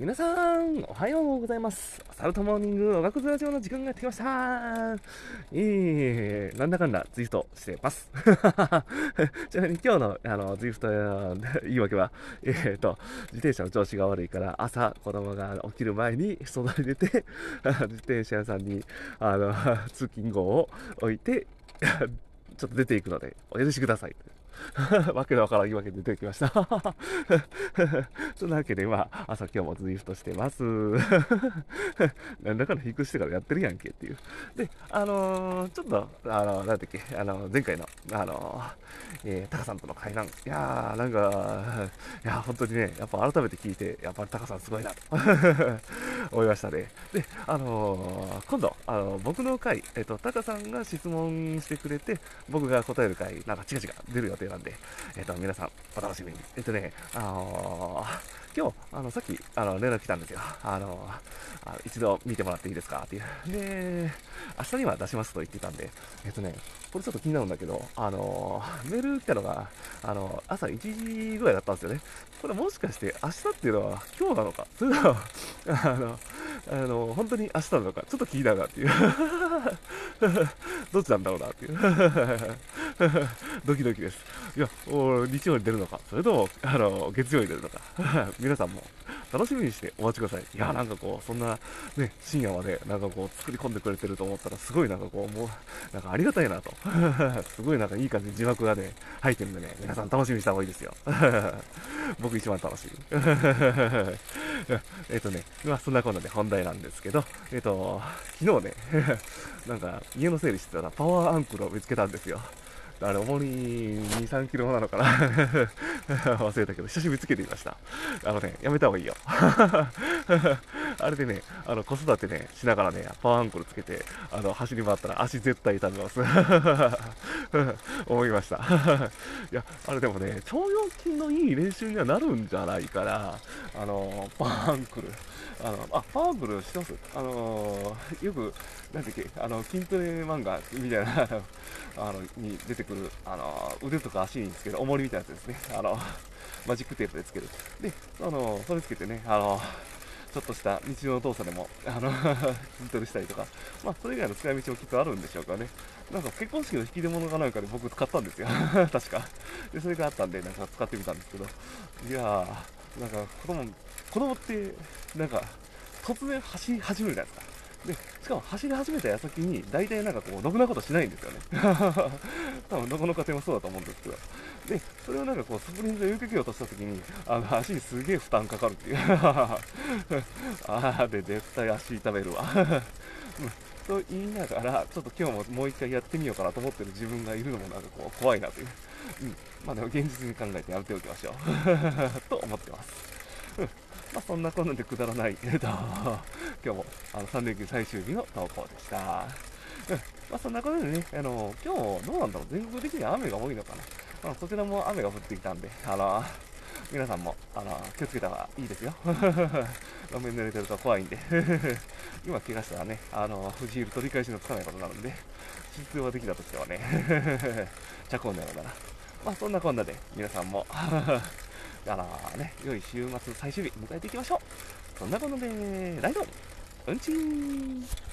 皆さん、おはようございます。サルトモーニングおがくずラジオの時間がやってきました。えー、なんだかんだツイートしてます。ちなみに今日のあのツイート言い訳は、えーと、自転車の調子が悪いから、朝子供が起きる前に外に出て、自転車屋さんにあの通勤号を置いて、ちょっと出ていくので、お許しください。わけのわからん言い訳で出てきました。そんなわけで、まあ、朝今日もツイートしてます。なんだかんだ引くしてからやってるやんけっていう。で、あのーちょっと、あのなんだっけ、あの前回の、あのえー、タカさんとの会談、いやー、なんか、いや、本当にね、やっぱ改めて聞いて、やっぱりタカさんすごいなと 思いましたね。で、あの今度、あの僕の回、えっ、と、タカさんが質問してくれて、僕が答える回、なんかチカチカ出る予定なんで、えっ、と、皆さん、お楽しみに。えっ、とね、あのー今日、あの、さっき、あの、連絡来たんですよ。あのあ一度見てもらっていいですかっていう。で、明日には出しますと言ってたんで、えっ、とね、これちょっと気になるんだけど、あのメール来たのが、あの朝1時ぐらいだったんですよね。これもしかして明日っていうのは今日なのか、それとも、あの、あの、本当に明日なのか、ちょっと気になるなっていう。どっちなんだろうなっていう。ドキドキです。いや、お日曜に出るのか、それとも、あの、月曜に出るのか。皆さんも楽しみにしてお待ちください。いや、なんかこう、そんな、ね、深夜まで、なんかこう、作り込んでくれてると思ったら、すごいなんかこう、もう、なんかありがたいなと。すごいなんかいい感じに字幕がね、入ってるんでね、皆さん楽しみにした方がいいですよ。僕一番楽しい。えっとね、まあそんなこんなで本題なんですけど、えっと、昨日ね、なんか家の整理してたらパワーアンクルを見つけたんですよ。あれ、重り2、3キロなのかな 忘れたけど、久しぶりつけてみました。あのね、やめた方がいいよ。あれでね、あの子育てね、しながらね、パワーアンクルつけて、あの走り回ったら足絶対痛めます。思いました。いや、あれでもね、腸腰筋のいい練習にはなるんじゃないかな。あの、パワーアンクル。あの、あ、パワーアンクル知ってますあの、よく、なんだっけ、あの、筋トレ漫画みたいな、あの、あのに出てくる、あの、腕とか足につける重りみたいなやつですね。あの、マジックテープでつける。で、あの、それつけてね、あの、ちょっとした日常の動作でも、あの、筋トレしたりとか、まあ、それ以外の使い道もきっとあるんでしょうかね。なんか結婚式の引き出物かなんかで僕使ったんですよ。確か。で、それがあったんで、なんか使ってみたんですけど、いやー、なんか子供、子供って、なんか、突然走り始めるじゃないですか。で、しかも走り始めた矢先に、大体なんかこう、ろくなことしないんですよね。多分どこの家庭もそうだと思うんですけど。で、それをなんかこう、スプリントで受けようとしたときに、あの、足にすげえ負担かかるっていう。あーで、絶対足痛めるわ。うんと言いながら、ちょっと今日ももう一回やってみようかなと思ってる自分がいるのもなんかこう、怖いなという。うん。まあでも現実に考えてやめておきましょう。と思ってます。うん。まあそんなこんなでくだらない、えっと、今日もあの3連休最終日の投稿でした。まあそんなことでね、あの、今日どうなんだろう、全国的に雨が多いのかな。まあそちらも雨が降ってきたんで、あの、皆さんもあの気をつけた方がいいですよ。路面濡れてると怖いんで。今怪我したらね、あの、藤ヒール取り返しのつかないことになるんで、必要ができたとしてはね、着工になるな。まあそんなこんなで、皆さんも、あのね、良い週末最終日迎えていきましょう。そんなことで、ライド、うんちー